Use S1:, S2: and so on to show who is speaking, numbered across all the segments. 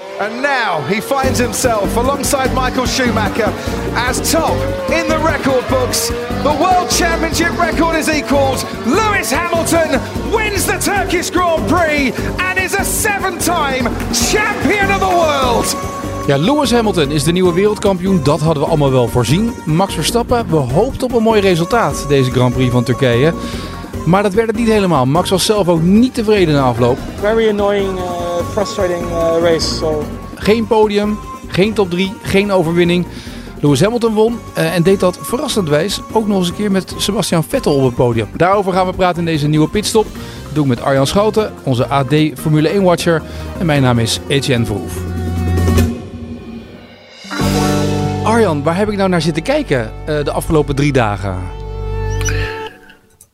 S1: And now he finds himself alongside Michael Schumacher as top in the record books. The World Championship record is equalled. Lewis Hamilton wins the Turkish Grand Prix and is a seven time champion of the world.
S2: Ja, Lewis Hamilton is de nieuwe wereldkampioen. Dat hadden we allemaal wel voorzien. Max Verstappen, we hoopten op een mooi resultaat deze Grand Prix van Turkije. Maar dat werd het niet helemaal. Max was zelf ook niet tevreden na afloop.
S3: Very annoying, uh, frustrating uh, race.
S2: Geen podium, geen top 3, geen overwinning. Lewis Hamilton won uh, en deed dat verrassendwijs ook nog eens een keer met Sebastian Vettel op het podium. Daarover gaan we praten in deze nieuwe pitstop. Dat doe ik met Arjan Schouten, onze AD Formule 1 watcher. En mijn naam is Etienne Verhoef. Arjan, waar heb ik nou naar zitten kijken de afgelopen drie dagen?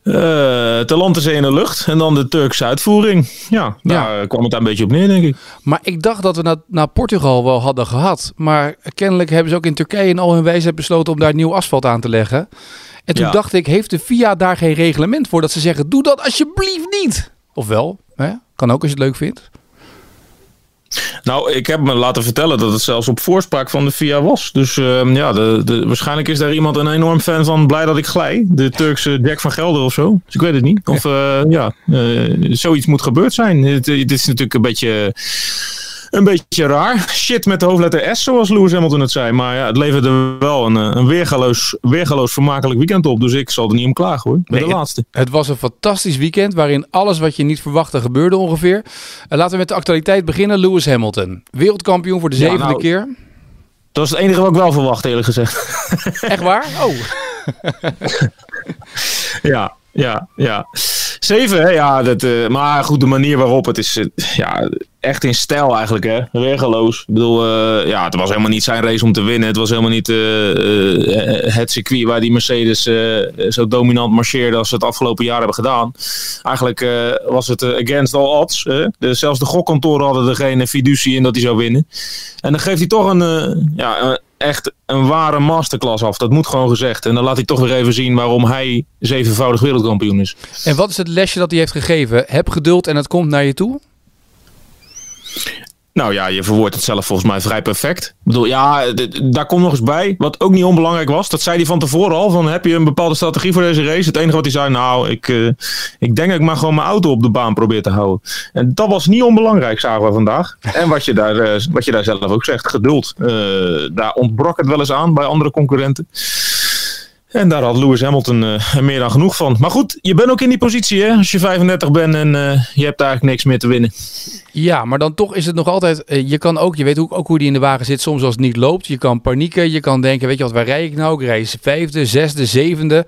S4: Uh, te land, te zee en de lucht. En dan de Turkse uitvoering. Ja, daar ja. kwam het daar een beetje op neer, denk ik.
S2: Maar ik dacht dat we naar, naar Portugal wel hadden gehad. Maar kennelijk hebben ze ook in Turkije in al hun wijsheid besloten om daar nieuw asfalt aan te leggen. En toen ja. dacht ik, heeft de FIA daar geen reglement voor dat ze zeggen, doe dat alsjeblieft niet? Of wel, hè? kan ook als je het leuk vindt.
S4: Nou, ik heb me laten vertellen dat het zelfs op voorspraak van de FIA was. Dus uh, ja, de, de, waarschijnlijk is daar iemand een enorm fan van blij dat ik glij. De Turkse Jack van Gelder of zo. Dus ik weet het niet. Of uh, ja, uh, zoiets moet gebeurd zijn. Het, het is natuurlijk een beetje een beetje raar. Shit met de hoofdletter S, zoals Lewis Hamilton het zei. Maar ja, het leverde wel een, een weergaloos, weergaloos vermakelijk weekend op. Dus ik zal er niet om klagen hoor. Met
S2: Nee,
S4: de laatste.
S2: Het was een fantastisch weekend waarin alles wat je niet verwachtte gebeurde ongeveer. Uh, laten we met de actualiteit beginnen. Lewis Hamilton, wereldkampioen voor de
S4: Ja,
S2: zevende
S4: nou,
S2: keer.
S4: Dat is het enige wat ik wel verwacht, eerlijk gezegd.
S2: Echt waar? Oh.
S4: Ja, ja, ja. Zeven? Ja, dat, eh, maar goed, de manier waarop het is, eh, ja, echt in stijl eigenlijk, hè. Weergeloos. Ik bedoel, eh, ja, het was helemaal niet zijn race om te winnen. Het was helemaal niet het circuit waar die Mercedes zo dominant marcheerde als ze het afgelopen jaar hebben gedaan. Eigenlijk was het against all odds. Zelfs de gokkantoren hadden er geen fiducie in dat hij zou winnen. En dan geeft hij toch een, ja, echt een ware masterclass af. Dat moet gewoon gezegd. En dan laat hij toch weer even zien waarom hij zevenvoudig wereldkampioen is.
S2: En wat is het lesje dat hij heeft gegeven? Heb geduld en het komt naar je toe?
S4: Nou ja, je verwoordt het zelf volgens mij vrij perfect. Ik bedoel, ja, daar komt nog eens bij. Wat ook niet onbelangrijk was. Dat zei hij van tevoren al. Van, heb je een bepaalde strategie voor deze race? Het enige wat hij zei, nou, ik, eh, ik denk dat ik maar gewoon mijn auto op de baan probeer te houden. En dat was niet onbelangrijk, zagen we vandaag. En wat je daar, eh, wat je daar zelf ook zegt, geduld. Eh, daar ontbrak het wel eens aan bij andere concurrenten. En daar had Lewis Hamilton eh, er meer dan genoeg van. Maar goed, je bent ook in die positie, hè? Als je 35 bent en eh, je hebt eigenlijk niks meer te winnen.
S2: Ja, maar dan toch is het nog altijd. eh, Je kan ook, je weet ook, ook hoe die in de wagen zit soms als het niet loopt. Je kan panieken. Je kan denken, weet je wat, waar rij ik nou? Ik rij vijfde, zesde, zevende.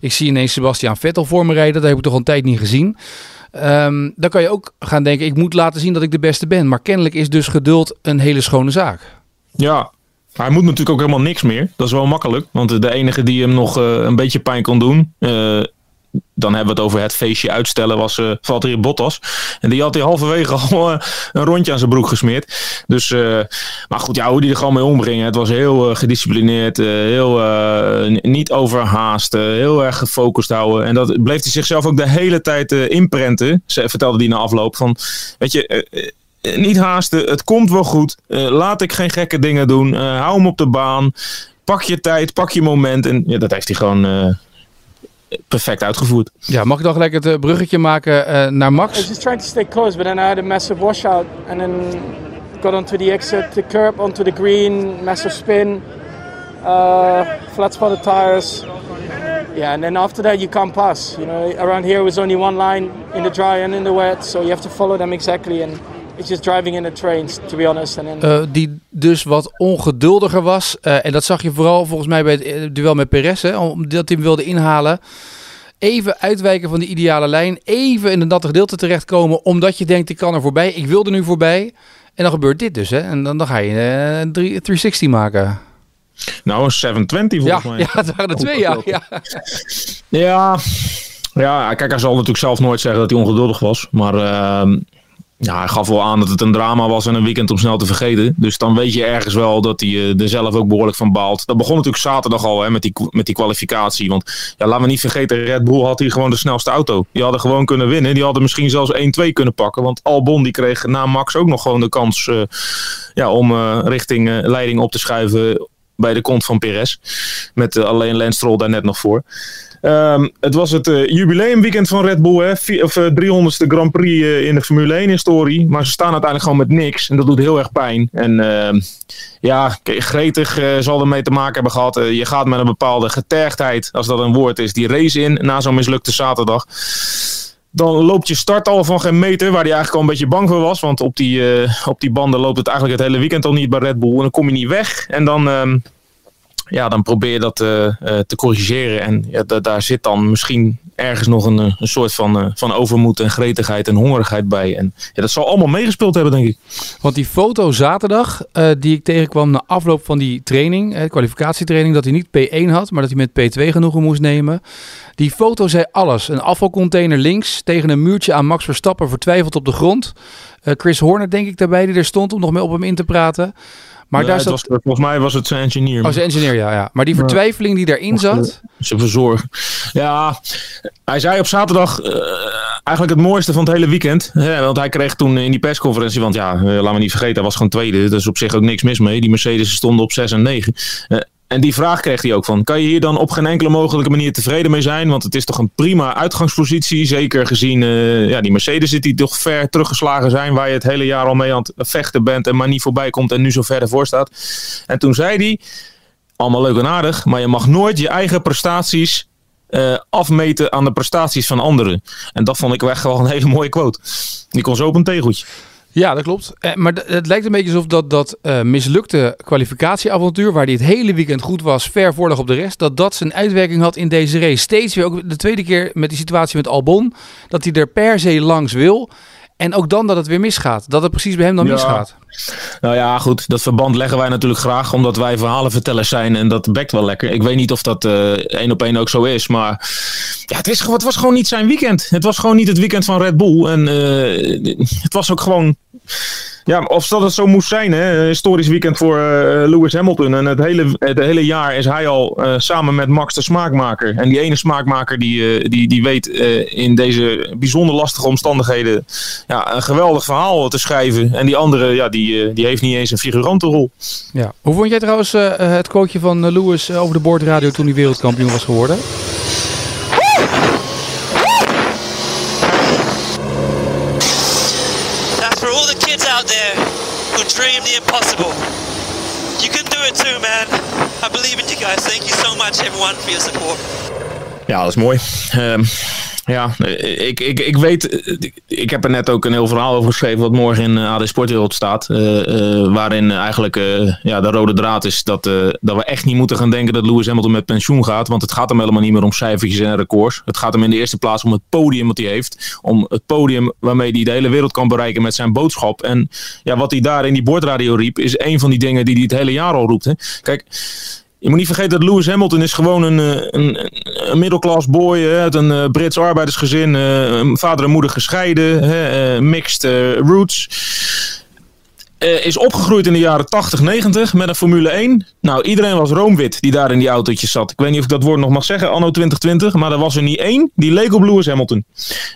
S2: Ik zie ineens Sebastian Vettel voor me rijden. Dat heb ik toch al een tijd niet gezien. Ehm, dan kan je ook gaan denken, ik moet laten zien dat ik de beste ben. Maar kennelijk is dus geduld een hele schone zaak.
S4: Ja, maar hij moet natuurlijk ook helemaal niks meer. Dat is wel makkelijk. Want de enige die hem nog eh, een beetje pijn kon doen. eh, dan hebben we het over het feestje uitstellen. Was uh, Valtteri Bottas. En die had hij halverwege al een rondje aan zijn broek gesmeerd. Dus, maar goed, ja, hoe die er gewoon mee omging. Het was heel gedisciplineerd. heel niet overhaasten. heel erg gefocust houden. En dat bleef hij zichzelf ook de hele tijd inprenten. Ze vertelde hij na afloop. Van, weet je, niet haasten, het komt wel goed. Eh, laat ik geen gekke dingen doen. Eh, hou hem op de baan. Pak je tijd, pak je moment. En ja, dat heeft hij gewoon eh, perfect uitgevoerd.
S2: Ja, mag ik dan gelijk het eh, bruggetje maken eh, naar
S3: I was
S2: Max?
S3: just trying to stay close, but then I had a massive washout, and then got onto the exit, the curb, onto the green, massive spin, uh, flat spotted tires. Yeah, and then after that you can't pass. You know, around here was only one line in the dry and in the wet, so you have to follow them exactly. And it's just driving in the trains, to be honest. And then
S2: Eh, die dus wat ongeduldiger was. Eh, en dat zag je vooral volgens mij bij het eh, duel met Perez. Hè, omdat hij hem wilde inhalen. Even uitwijken van die ideale lijn. Even in een natte gedeelte terechtkomen. Omdat je denkt, ik kan er voorbij. Ik wil er nu voorbij. En dan gebeurt dit dus. Hè. En dan, dan ga je een drie- 360 maken.
S4: Nou, een 720 volgens
S2: ja,
S4: mij.
S2: Ja, het waren er twee, ja. ja.
S4: Ja, ja, kijk, hij zal natuurlijk zelf nooit zeggen dat hij ongeduldig was. Maar uh, ja, hij gaf wel aan dat het een drama was en een weekend om snel te vergeten. Dus dan weet je ergens wel dat hij uh, er zelf ook behoorlijk van baalt. Dat begon natuurlijk zaterdag al hè, met, die, met die kwalificatie. Want ja, laten we niet vergeten, Red Bull had hier gewoon de snelste auto. Die hadden gewoon kunnen winnen. Die hadden misschien zelfs 1-2 kunnen pakken. Want Albon die kreeg na Max ook nog gewoon de kans uh, ja, om uh, richting leiding op te schuiven bij de kont van Perez. Met alleen Lance Stroll daar net nog voor. Um, het was het uh, jubileumweekend van Red Bull, hè? Of, uh, 300ste Grand Prix uh, in de Formule 1 historie. Maar ze staan uiteindelijk gewoon met niks. En dat doet heel erg pijn. En ehm, ja, gretig eh, zal ermee te maken hebben gehad. je gaat met een bepaalde getergdheid, als dat een woord is, die race in na zo'n mislukte zaterdag. Dan loopt je start al van geen meter, waar hij eigenlijk al een beetje bang voor was. Want op die, op die banden loopt het eigenlijk het hele weekend al niet bij Red Bull. En dan kom je niet weg. En dan ehm, ja, dan probeer je dat uh, uh, te corrigeren. En ja, daar zit dan misschien ergens nog een, een soort van, uh, van overmoed en gretigheid en hongerigheid bij. En ja, dat zal allemaal meegespeeld hebben, denk ik.
S2: Want die foto zaterdag die ik tegenkwam na afloop van die training, kwalificatietraining, dat hij niet P1 had, maar dat hij met P2 genoegen moest nemen. Die foto zei alles. Een afvalcontainer links tegen een muurtje aan Max Verstappen vertwijfeld op de grond. Chris Horner, denk ik, daarbij, die er stond om nog mee op hem in te praten. Maar
S4: nee,
S2: daar zat...
S4: was, volgens mij was het zijn engineer.
S2: Oh, zijn engineer, ja, ja. Maar die vertwijfeling die daarin zat...
S4: Zijn verzorg. Ja, hij zei op zaterdag uh, eigenlijk het mooiste van het hele weekend. Hè, want hij kreeg toen in die persconferentie... Want ja, uh, laat me niet vergeten, hij was gewoon tweede. Dus op zich ook niks mis mee. Die Mercedes stonden op 6 en 9. Uh, en die vraag kreeg hij ook van, kan je hier dan op geen enkele mogelijke manier tevreden mee zijn? Want het is toch een prima uitgangspositie, zeker gezien uh, ja, die Mercedes die toch ver teruggeslagen zijn, waar je het hele jaar al mee aan het vechten bent en maar niet voorbij komt en nu zo ver ervoor staat. En toen zei hij, allemaal leuk en aardig, maar je mag nooit je eigen prestaties uh, afmeten aan de prestaties van anderen. En dat vond ik echt wel een hele mooie quote. Die kon zo op een tegeltje.
S2: Ja, dat klopt. Eh, maar het lijkt een beetje alsof dat, dat uh, mislukte kwalificatieavontuur, waar hij het hele weekend goed was, ver voorlag op de rest, dat dat zijn uitwerking had in deze race. Steeds weer, ook de tweede keer met die situatie met Albon, dat hij er per se langs wil. En ook dan dat het weer misgaat. Dat het precies bij hem dan
S4: Ja.
S2: misgaat.
S4: Nou ja, goed. Dat verband leggen wij natuurlijk graag, omdat wij verhalenvertellers zijn. En dat bekt wel lekker. Ik weet niet of dat eh, één op één ook zo is. Maar ja, het, is, gewoon- het was gewoon niet zijn weekend. Het was gewoon niet het weekend van Red Bull. En eh, het was ook gewoon... Ja, of dat het zo moest zijn, hè? Historisch weekend voor eh, Lewis Hamilton. En het hele, het hele jaar is hij al eh, samen met Max de smaakmaker. En die ene smaakmaker die, eh, die, die weet in deze bijzonder lastige omstandigheden ja, een geweldig verhaal te schrijven. En die andere, ja, die, die heeft niet eens een figurantenrol.
S2: Ja. Hoe vond jij trouwens het quoteje van Lewis over de boordradio toen hij wereldkampioen was geworden?
S5: The impossible. You can do it too, man. I believe in you guys. Thank you so much, everyone, for your support.
S4: Ja, dat is mooi. Ehm, ja, ik, ik, ik weet, ik heb er net ook een heel verhaal over geschreven wat morgen in eh, AD Sportwereld staat. eh, eh, waarin eigenlijk ja, de rode draad is dat, dat we echt niet moeten gaan denken dat Lewis Hamilton met pensioen gaat. Want het gaat hem helemaal niet meer om cijfertjes en records. Het gaat hem in de eerste plaats om het podium wat hij heeft. Om het podium waarmee hij de hele wereld kan bereiken met zijn boodschap. En ja, wat hij daar in die bordradio riep, is een van die dingen die hij het hele jaar al roept. Hè. Kijk, je moet niet vergeten dat Lewis Hamilton is gewoon een, een, een middelklas boy uit een eh, Brits arbeidersgezin. eh, vader en moeder gescheiden, eh, mixed roots. Is opgegroeid in de jaren 80, 90 met een Formule 1. Nou, iedereen was roomwit die daar in die autootjes zat. Ik weet niet of ik dat woord nog mag zeggen, anno 2020. Maar er was er niet één die leek op Lewis Hamilton.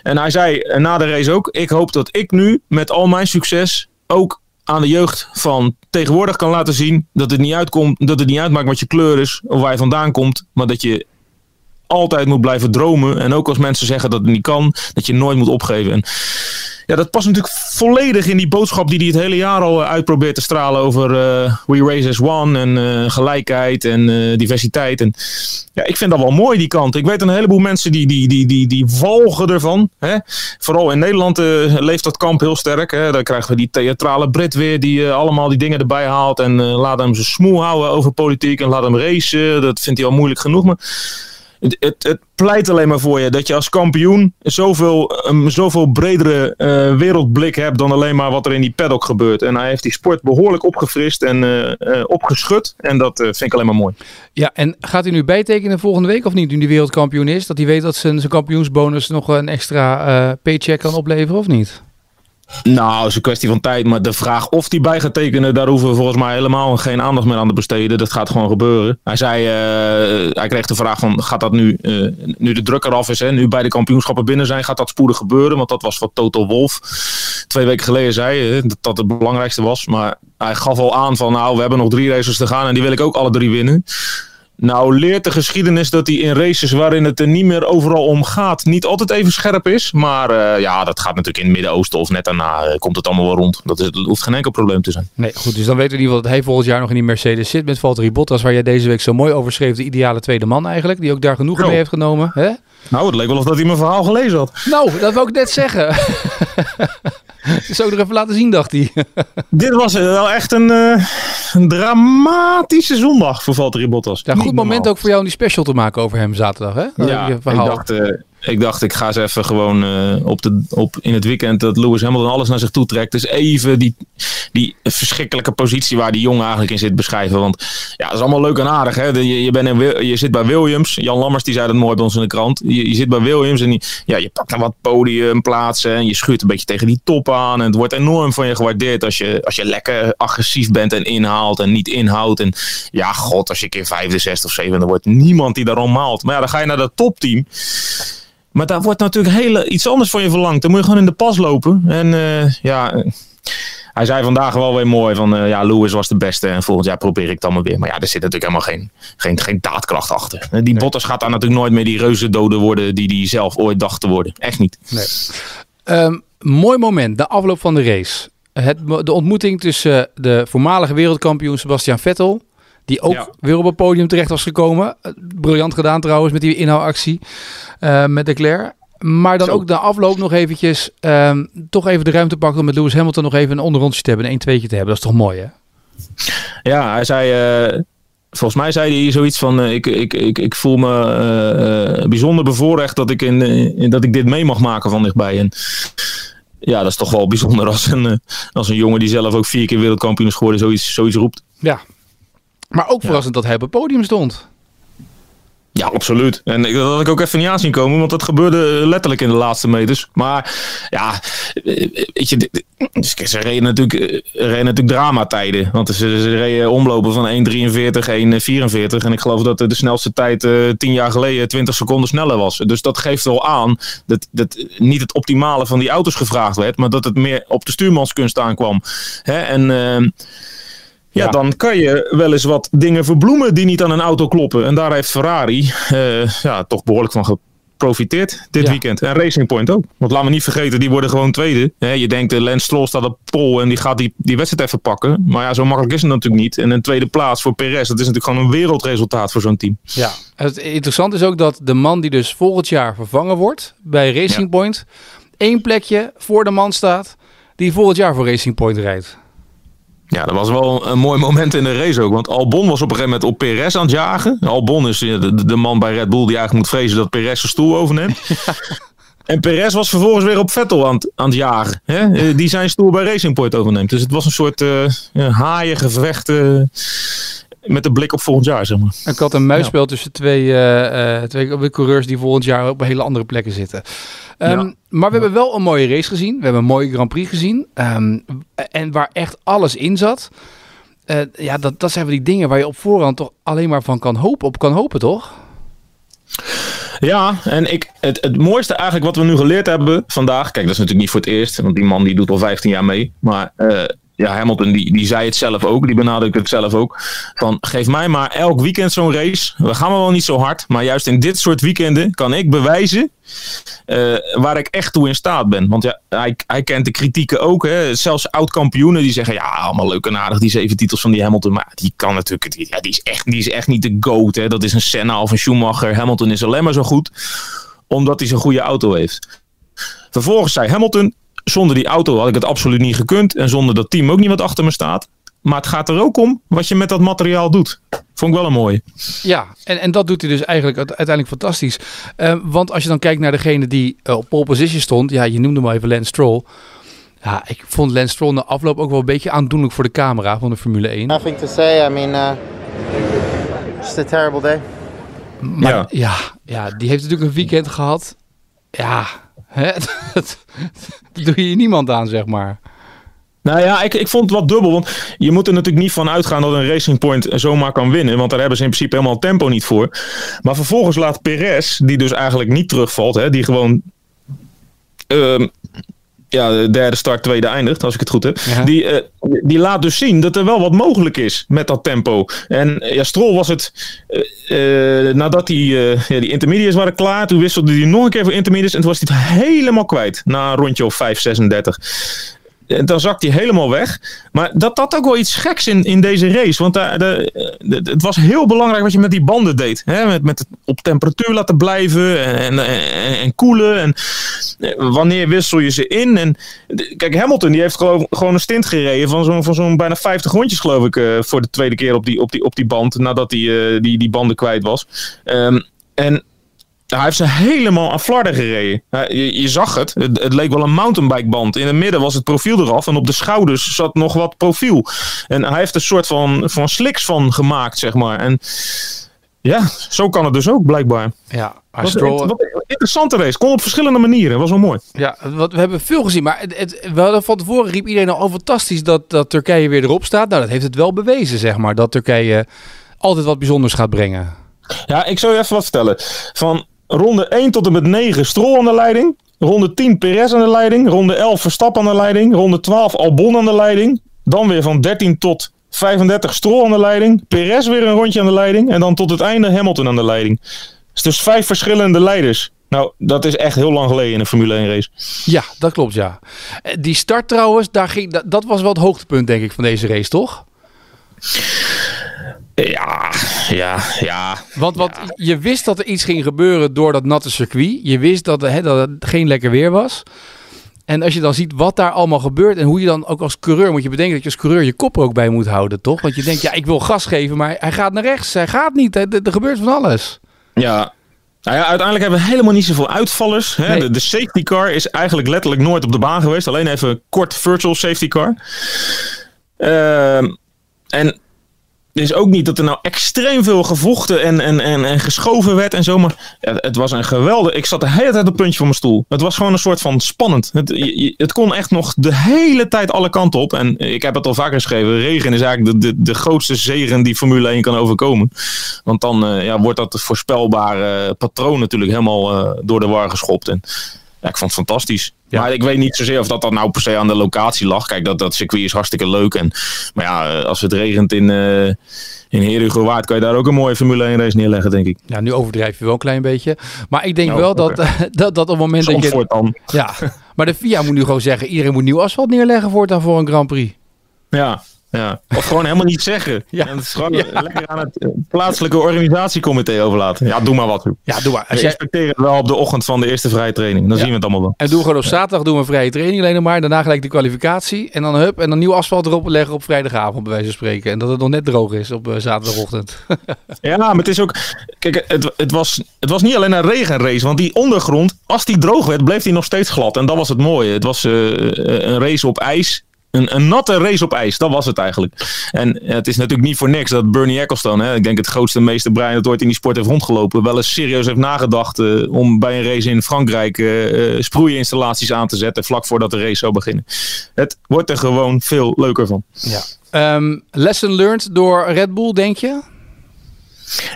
S4: En hij zei na de race ook: Ik hoop dat ik nu met al mijn succes ook aan de jeugd van tegenwoordig kan laten zien dat het niet uitkomt, dat het niet uitmaakt wat je kleur is of waar je vandaan komt, maar dat je altijd moet blijven dromen. En ook als mensen zeggen dat het niet kan, dat je nooit moet opgeven. En ja, dat past natuurlijk volledig in die boodschap die hij het hele jaar al eh, uitprobeert te stralen over eh, We Race as One en eh, gelijkheid en diversiteit. En ja, ik vind dat wel mooi, die kant. Ik weet een heleboel mensen die, die, die, die, die walgen ervan. Hè? Vooral in Nederland leeft dat kamp heel sterk. Hè? Dan krijgen we die theatrale Brit weer die allemaal die dingen erbij haalt. En laat hem zijn smoel houden over politiek en laat hem racen. Dat vindt hij al moeilijk genoeg. Maar het, het, pleit alleen maar voor je dat je als kampioen zoveel, een zoveel bredere uh, wereldblik hebt dan alleen maar wat er in die paddock gebeurt. En hij heeft die sport behoorlijk opgefrist en uh, opgeschud. En dat vind ik alleen maar mooi.
S2: Ja, en gaat hij nu bijtekenen volgende week of niet, nu die wereldkampioen is? Dat hij weet dat zijn, zijn kampioensbonus nog een extra paycheck kan opleveren of niet?
S4: Nou, is een kwestie van tijd. Maar de vraag of hij bij gaat tekenen, daar hoeven we volgens mij helemaal geen aandacht meer aan te besteden. Dat gaat gewoon gebeuren. Hij zei, uh, hij kreeg de vraag van, gaat dat nu, uh, nu de druk eraf is, hè, nu bij de kampioenschappen binnen zijn, gaat dat spoedig gebeuren? Want dat was wat Toto Wolf twee weken geleden zei, dat dat het belangrijkste was. Maar hij gaf al aan van, nou, we hebben nog drie races te gaan en die wil ik ook alle drie winnen. Nou leert de geschiedenis dat hij in races waarin het er niet meer overal om gaat, niet altijd even scherp is. Maar uh, ja, dat gaat natuurlijk in het Midden-Oosten of net daarna uh, komt het allemaal wel rond. Dat, is, dat, hoeft geen enkel probleem te zijn.
S2: Nee, goed. Dus dan weten we in ieder geval dat hij volgend jaar nog in die Mercedes zit met Valtteri Bottas, waar jij deze week zo mooi over schreef. De ideale tweede man eigenlijk, die ook daar genoegen mee heeft genomen. Hè?
S4: Nou, het leek wel of dat hij mijn verhaal gelezen had.
S2: Nou, dat wil ik net zeggen. Zou ik er even laten zien, dacht hij.
S4: Dit was wel echt een, uh, een dramatische zondag voor Valtteri Bottas.
S2: Ja, goed moment ook voor jou om die special te maken over hem zaterdag, hè?
S4: Ja, ik dacht, uh, ik dacht, ik ga eens even gewoon uh, op de, op, in het weekend dat Lewis Hamilton alles naar zich toe trekt. Dus even die, die verschrikkelijke positie waar die jongen eigenlijk in zit beschrijven. Want ja, dat is allemaal leuk en aardig. Hè? Je, je, bent in, je zit bij Williams. Jan Lammers die zei dat mooi bij ons in de krant. Je, je zit bij Williams en ja, je pakt dan wat podiumplaatsen. En je schuurt een beetje tegen die top aan. En het wordt enorm van je gewaardeerd als je, als je lekker agressief bent en inhaalt en niet inhoudt. En ja, god, als je keer vijfde, zesde of zevende wordt. Niemand die daarom maalt. Maar ja, dan ga je naar dat topteam. Maar daar wordt natuurlijk hele, iets anders van je verlangd. Dan moet je gewoon in de pas lopen. En uh, ja, hij zei vandaag wel weer mooi van uh, ja, Lewis was de beste en volgend jaar probeer ik dan maar weer. Maar ja, er zit natuurlijk helemaal geen, geen, geen daadkracht achter. Die nee. Bottas gaat daar natuurlijk nooit meer die reuze doden worden die hij zelf ooit dacht te worden. Echt niet.
S2: Nee. Um, mooi moment, de afloop van de race. Het, de ontmoeting tussen de voormalige wereldkampioen Sebastian Vettel die ook ja. weer op het podium terecht was gekomen. Briljant gedaan trouwens met die inhoudactie uh, met Leclerc. Maar dan Zo. ook de afloop nog eventjes um, toch even de ruimte pakken om met Lewis Hamilton nog even een onderrondje te hebben. Een 1 tweetje te hebben. Dat is toch mooi hè?
S4: Ja, hij zei... Uh, volgens mij zei hij zoiets van... Uh, ik, ik, ik, ik voel me bijzonder bevoorrecht dat ik, in, in, dat ik dit mee mag maken van dichtbij. En ja, dat is toch wel bijzonder als een, als een jongen die zelf ook vier keer wereldkampioen is geworden zoiets, zoiets roept.
S2: Ja, maar ook verrassend ja. dat hij op het podium stond.
S4: Ja, absoluut. En dat had ik ook even niet aan zien komen, want dat gebeurde letterlijk in de laatste meters. Maar ja, weet je, ze reden natuurlijk, reden natuurlijk dramatijden. Want ze, ze reden omlopen van 1.43, 1.44. En ik geloof dat de snelste tijd uh, 10 jaar geleden 20 seconden sneller was. Dus dat geeft wel aan dat, dat niet het optimale van die auto's gevraagd werd, maar dat het meer op de stuurmanskunst aankwam. Hè? En... Uh, ja, ja, dan kan je wel eens wat dingen verbloemen die niet aan een auto kloppen. En daar heeft Ferrari uh, ja, toch behoorlijk van geprofiteerd dit ja. weekend. En Racing Point ook. Want laten we niet vergeten, die worden gewoon tweede. He, je denkt, de Lance Stroll staat op pol en die gaat die, die wedstrijd even pakken. Maar ja, zo makkelijk is het natuurlijk niet. En een tweede plaats voor Perez, dat is natuurlijk gewoon een wereldresultaat voor zo'n team.
S2: Ja, het interessante is ook dat de man die dus volgend jaar vervangen wordt bij Racing ja. Point... één plekje voor de man staat die volgend jaar voor Racing Point rijdt.
S4: Ja, dat was wel een mooi moment in de race ook. Want Albon was op een gegeven moment op Perez aan het jagen. Albon is de, de man bij Red Bull die eigenlijk moet vrezen dat Perez zijn stoel overneemt. En Perez was vervolgens weer op Vettel aan, aan het jagen. Hè? Die zijn stoel bij Racing Point overneemt. Dus het was een soort uh, ja, haaiengevecht uh, met de blik op volgend jaar, zeg maar.
S2: Ik had een muisspel ja. tussen twee, uh, uh, twee coureurs die volgend jaar op hele andere plekken zitten. Um, ja. Maar we hebben wel een mooie race gezien. We hebben een mooie Grand Prix gezien. Um, en waar echt alles in zat. Uh, ja, dat, dat zijn wel die dingen waar je op voorhand toch alleen maar van kan hopen, op kan hopen, toch?
S4: Ja, en ik, het, het mooiste eigenlijk wat we nu geleerd hebben vandaag. Kijk, dat is natuurlijk niet voor het eerst, want die man die doet al 15 jaar mee. Maar uh, ja, Hamilton die, die zei het zelf ook, die benadrukt het zelf ook. Van geef mij maar elk weekend zo'n race. We gaan wel niet zo hard, maar juist in dit soort weekenden kan ik bewijzen uh, waar ik echt toe in staat ben. Want ja, hij, hij kent de kritieken ook. Hè. Zelfs oud-kampioenen die zeggen, ja, allemaal leuk en aardig die zeven titels van die Hamilton. Maar die kan natuurlijk, die, ja, die, is, echt, die is echt niet de GOAT. Hè. Dat is een Senna of een Schumacher. Hamilton is alleen maar zo goed omdat hij zo'n goede auto heeft. Vervolgens zei Hamilton, zonder die auto had ik het absoluut niet gekund. En zonder dat team ook niet wat achter me staat. Maar het gaat er ook om wat je met dat materiaal doet. Vond ik wel een mooie.
S2: Ja, en, en dat doet hij dus eigenlijk uiteindelijk fantastisch. Uh, want als je dan kijkt naar degene die uh, op pole position stond. Ja, je noemde hem even Lance Stroll. Ja, ik vond Lance Stroll na afloop ook wel een beetje aandoenlijk voor de camera van de Formule 1.
S6: Nothing to say. I mean, uh, just a terrible day.
S2: Maar ja. ja, ja, die heeft natuurlijk een weekend gehad. Ja, hè, doe je niemand aan, zeg maar.
S4: Nou ja, ik, ik vond het wat dubbel. Want je moet er natuurlijk niet van uitgaan dat een Racing Point zomaar kan winnen. Want daar hebben ze in principe helemaal tempo niet voor. Maar vervolgens laat Perez, die dus eigenlijk niet terugvalt, hè, die gewoon uh, ja, de derde start, tweede eindigt, als ik het goed heb. Die, uh, die laat dus zien dat er wel wat mogelijk is met dat tempo. En ja, Stroll was het, uh, uh, nadat die, ja, die intermediates waren klaar, toen wisselde hij nog een keer voor intermediates en toen was hij het helemaal kwijt na een rondje of 5, 36 dan zakt hij helemaal weg. Maar dat had ook wel iets geks in, in deze race. Want daar, de, het was heel belangrijk wat je met die banden deed. Hè? Met, met het op temperatuur laten blijven en, en, en, koelen. En wanneer wissel je ze in? En kijk, Hamilton die heeft geloof, gewoon een stint gereden van zo'n van zo'n bijna 50 rondjes, geloof ik, uh, voor de tweede keer op die, op die, op die band. Nadat hij uh, die, die banden kwijt was. Um, en hij heeft ze helemaal aan flarden gereden. Je, je zag het. het. het. leek wel een mountainbikeband. In het midden was het profiel eraf. En op de schouders zat nog wat profiel. En hij heeft een soort van, van sliks van gemaakt, zeg maar. En ja, zo kan het dus ook, blijkbaar.
S2: Ja,
S4: maar Stroll... Wat een interessante race. Kon op verschillende manieren. Was wel mooi.
S2: Ja, wat, we hebben veel gezien. Maar het, het, we hadden van tevoren riep iedereen al oh, fantastisch dat, dat Turkije weer erop staat. Nou, dat heeft het wel bewezen, zeg maar. Dat Turkije altijd wat bijzonders gaat brengen.
S4: Ja, ik zou je even wat vertellen. Van Ronde 1 tot en met 9 Stroll aan de leiding. Ronde 10 Perez aan de leiding. Ronde 11 Verstappen aan de leiding. Ronde 12 Albon aan de leiding. Dan weer van 13 tot 35 Stroll aan de leiding. Perez weer een rondje aan de leiding. En dan tot het einde Hamilton aan de leiding. Dus, dus vijf verschillende leiders. Nou, dat is echt heel lang geleden in een Formule 1 race.
S2: Ja, dat klopt ja. Eh, die start trouwens, daar ging, dat was wel het hoogtepunt denk ik van deze race, toch?
S4: Ja, ja, ja.
S2: Want wat, je wist dat er iets ging gebeuren door dat natte circuit. Je wist dat, hè, dat het geen lekker weer was. En als je dan ziet wat daar allemaal gebeurt en hoe je dan ook als coureur moet je bedenken dat je als coureur je kop er ook bij moet houden, toch? Want je denkt, ja, ik wil gas geven, maar hij gaat naar rechts. Hij gaat niet. Er, er gebeurt van alles.
S4: Ja, nou ja, uiteindelijk hebben we helemaal niet zoveel uitvallers. Hè? Nee. De, de, safety car is eigenlijk letterlijk nooit op de baan geweest. Alleen even kort virtual safety car. Uh, en is ook niet dat er nou extreem veel gevochten en, en, en, en geschoven werd en zo. Maar het was een geweldig. Ik zat de hele tijd op puntje van mijn stoel. Het was gewoon een soort van spannend. Het, het kon echt nog de hele tijd alle kanten op. En ik heb het al vaker geschreven. Regen is eigenlijk de, de, de grootste zegen die Formule 1 kan overkomen. Want dan uh, ja, wordt dat voorspelbare patroon natuurlijk helemaal uh, door de war geschopt. En ja, ik vond het fantastisch. Ja. Maar ik weet niet zozeer of dat, dat nou per se aan de locatie lag. Kijk, dat, dat circuit is hartstikke leuk. En, maar ja, als het regent in, uh, in Herugewaard, kan je daar ook een mooie Formule 1 race neerleggen, denk ik.
S2: Ja, nu overdrijf je wel een klein beetje. Maar ik denk nou, wel okay. dat, dat, dat op het moment
S4: Soms
S2: dat je...
S4: dan.
S2: Ja, maar de FIA moet nu gewoon zeggen, iedereen moet nieuw asfalt neerleggen voortaan voor een Grand Prix.
S4: Ja, ja. Of gewoon helemaal niet zeggen. Ja. En het is gewoon ja. lekker aan het plaatselijke organisatiecomité overlaten. Ja, doe maar wat.
S2: Ja, doe maar.
S4: Als jij... respecteer het wel op de ochtend van de eerste vrije training. Dan ja. zien we het allemaal wel.
S2: En doe gewoon op zaterdag doen we een vrije training alleen maar. Daarna gelijk de kwalificatie. En dan hup. En dan nieuw asfalt erop leggen op vrijdagavond bij wijze van spreken. En dat het nog net droog is op uh, zaterdagochtend.
S4: ja, maar het is ook... Kijk, het, het, was, het was niet alleen een regenrace. Want die ondergrond, als die droog werd, bleef die nog steeds glad. En dat was het mooie. Het was uh, een race op ijs een, een, natte race op ijs, dat was het eigenlijk. En het is natuurlijk niet voor niks dat Bernie Ecclestone, hè, ik denk het grootste meester brein dat ooit in die sport heeft rondgelopen, wel eens serieus heeft nagedacht uh, om bij een race in Frankrijk uh, sproeiinstallaties aan te zetten vlak voordat de race zou beginnen. Het wordt er gewoon veel leuker van.
S2: Ja. Um, lesson learned door Red Bull, denk je?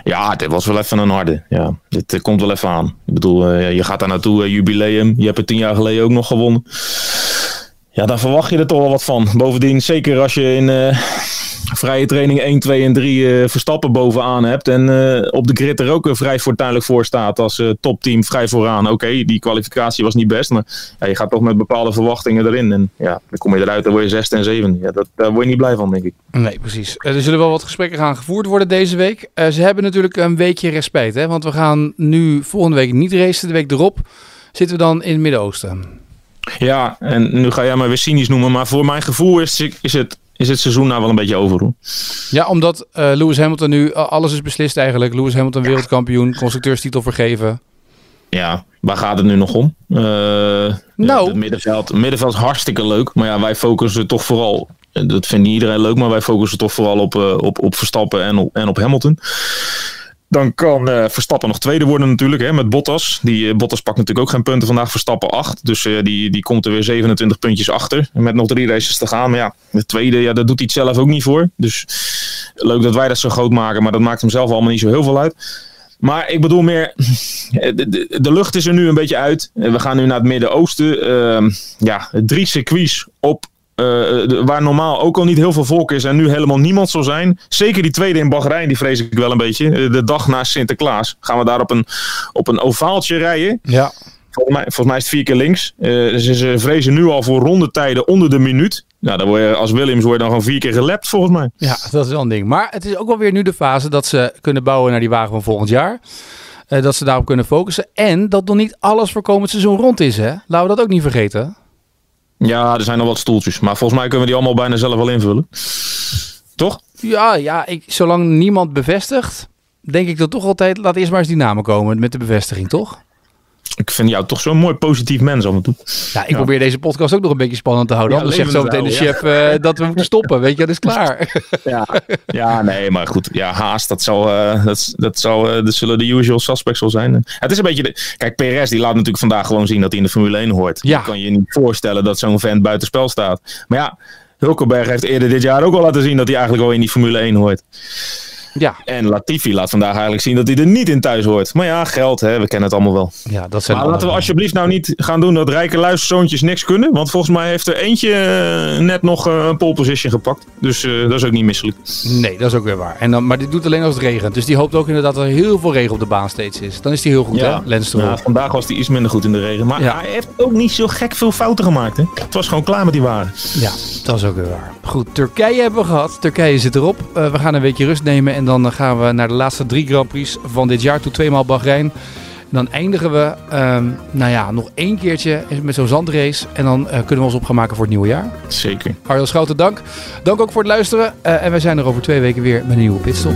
S4: Ja, dit was wel even een harde. Ja, dit uh, komt wel even aan. Ik bedoel, uh, je gaat daar naartoe, uh, jubileum. Je hebt het tien jaar geleden ook nog gewonnen. Ja, daar verwacht je er toch wel wat van. Bovendien, zeker als je in uh, vrije training 1, 2 en 3 uh, Verstappen bovenaan hebt. En uh, op de grid er ook vrij fortuinlijk voor staat als topteam vrij vooraan. Oké, die kwalificatie was niet best, maar je gaat toch met bepaalde verwachtingen erin. En ja, dan kom je eruit, dan word je 6 en 7. Ja, dat, daar word je niet blij van, denk ik.
S2: Nee, precies. er zullen wel wat gesprekken gaan gevoerd worden deze week. ze hebben natuurlijk een weekje respect, hè? want we gaan nu volgende week niet racen. De week erop zitten we dan in het Midden-Oosten.
S4: Ja, en nu ga jij maar weer cynisch noemen, maar voor mijn gevoel is, is het is het seizoen nou wel een beetje over. Hoor.
S2: Ja, omdat uh, Lewis Hamilton nu, alles is beslist eigenlijk. Lewis Hamilton wereldkampioen, constructeurstitel vergeven.
S4: Ja, waar gaat het nu nog om? Uh,
S2: nou.
S4: Het middenveld, middenveld is hartstikke leuk. Maar ja, wij focussen toch vooral dat vindt niet iedereen leuk, maar wij focussen toch vooral op, uh, op, op Verstappen en op, en op Hamilton. Dan kan uh, Verstappen nog tweede worden natuurlijk hè, met Bottas. Die, uh, Bottas pakt natuurlijk ook geen punten vandaag. Verstappen 8. Dus uh, die, die komt er weer 27 puntjes achter. Met nog drie races te gaan. Maar ja, de tweede, ja, dat doet hij het zelf ook niet voor. Dus leuk dat wij dat zo groot maken. Maar dat maakt hem zelf allemaal niet zo heel veel uit. Maar ik bedoel meer, de, de, de lucht is er nu een beetje uit. We gaan nu naar het Midden-Oosten. Ehm, ja, drie circuits op uh, waar normaal ook al niet heel veel volk is en nu helemaal niemand zal zijn. Zeker die tweede in Bahrein, die vrees ik wel een beetje. De dag na Sinterklaas gaan we daar op een, op een ovaaltje rijden.
S2: Ja.
S4: Volgens mij, volgens mij is het vier keer links. Uh, ze, ze, vrezen nu al voor rondetijden onder de minuut. Nou, dan word je, als Williams word je dan gewoon vier keer gelapt volgens mij.
S2: Ja, dat is wel een ding. Maar het is ook wel weer nu de fase dat ze kunnen bouwen naar die wagen van volgend jaar. Uh, dat ze daarop kunnen focussen. En dat nog niet alles voor komend seizoen rond is. Hè? Laten we dat ook niet vergeten.
S4: Ja, er zijn nog wat stoeltjes. Maar volgens mij kunnen we die allemaal bijna zelf wel invullen. Toch?
S2: Ja, ja ik, zolang niemand bevestigt, denk ik dat toch altijd... Laat eerst maar eens die namen komen met de bevestiging, toch?
S4: Ik vind jou toch zo'n mooi positief mens af en toe.
S2: Ja, ik ja. probeer deze podcast ook nog een beetje spannend te houden. Ja, Anders zegt zo meteen de chef ja. uh, dat we moeten stoppen. Weet je, dat is klaar.
S4: Ja, ja nee, maar goed. Ja, haast, dat, zal, uh, dat, dat, zal, uh, dat zullen de usual suspects wel zijn. Het is een beetje... De, kijk, Perez die laat natuurlijk vandaag gewoon zien dat hij in de Formule 1 hoort.
S2: Ja.
S4: Je kan je niet voorstellen dat zo'n vent buitenspel staat. Maar ja, Hulkenberg heeft eerder dit jaar ook al laten zien dat hij eigenlijk al in die Formule 1 hoort.
S2: Ja.
S4: En Latifi laat vandaag eigenlijk zien dat hij er niet in thuis hoort. Maar ja, geld, hè, we kennen het allemaal wel.
S2: Ja, dat zijn
S4: maar laten we alsjeblieft nou niet gaan doen dat rijke luisterzoontjes niks kunnen. Want volgens mij heeft er eentje uh, net nog uh, een pole position gepakt. Dus uh, dat is ook niet misselijk.
S2: Nee, dat is ook weer waar. En dan, maar dit doet alleen als het regent. Dus die hoopt ook inderdaad dat er heel veel regen op de baan steeds is. Dan is hij heel goed,
S4: ja.
S2: hè, Lens
S4: ja, Vandaag was hij iets minder goed in de regen. Maar ja. hij heeft ook niet zo gek veel fouten gemaakt. Hè? Het was gewoon klaar met die wagen.
S2: Ja, dat is ook weer waar. Goed, Turkije hebben we gehad. Turkije zit erop. we gaan een weekje rust nemen en dan gaan we naar de laatste drie Grand Prix van dit jaar. Toe tweemaal Bahrein. En dan eindigen we, um, nou ja, nog één keertje met zo'n zandrace. En dan uh, kunnen we ons op gaan maken voor het nieuwe jaar.
S4: Zeker.
S2: Arjan Schouten, dank. Dank ook voor het luisteren. Uh, en wij zijn er over twee weken weer met een nieuwe pitstop.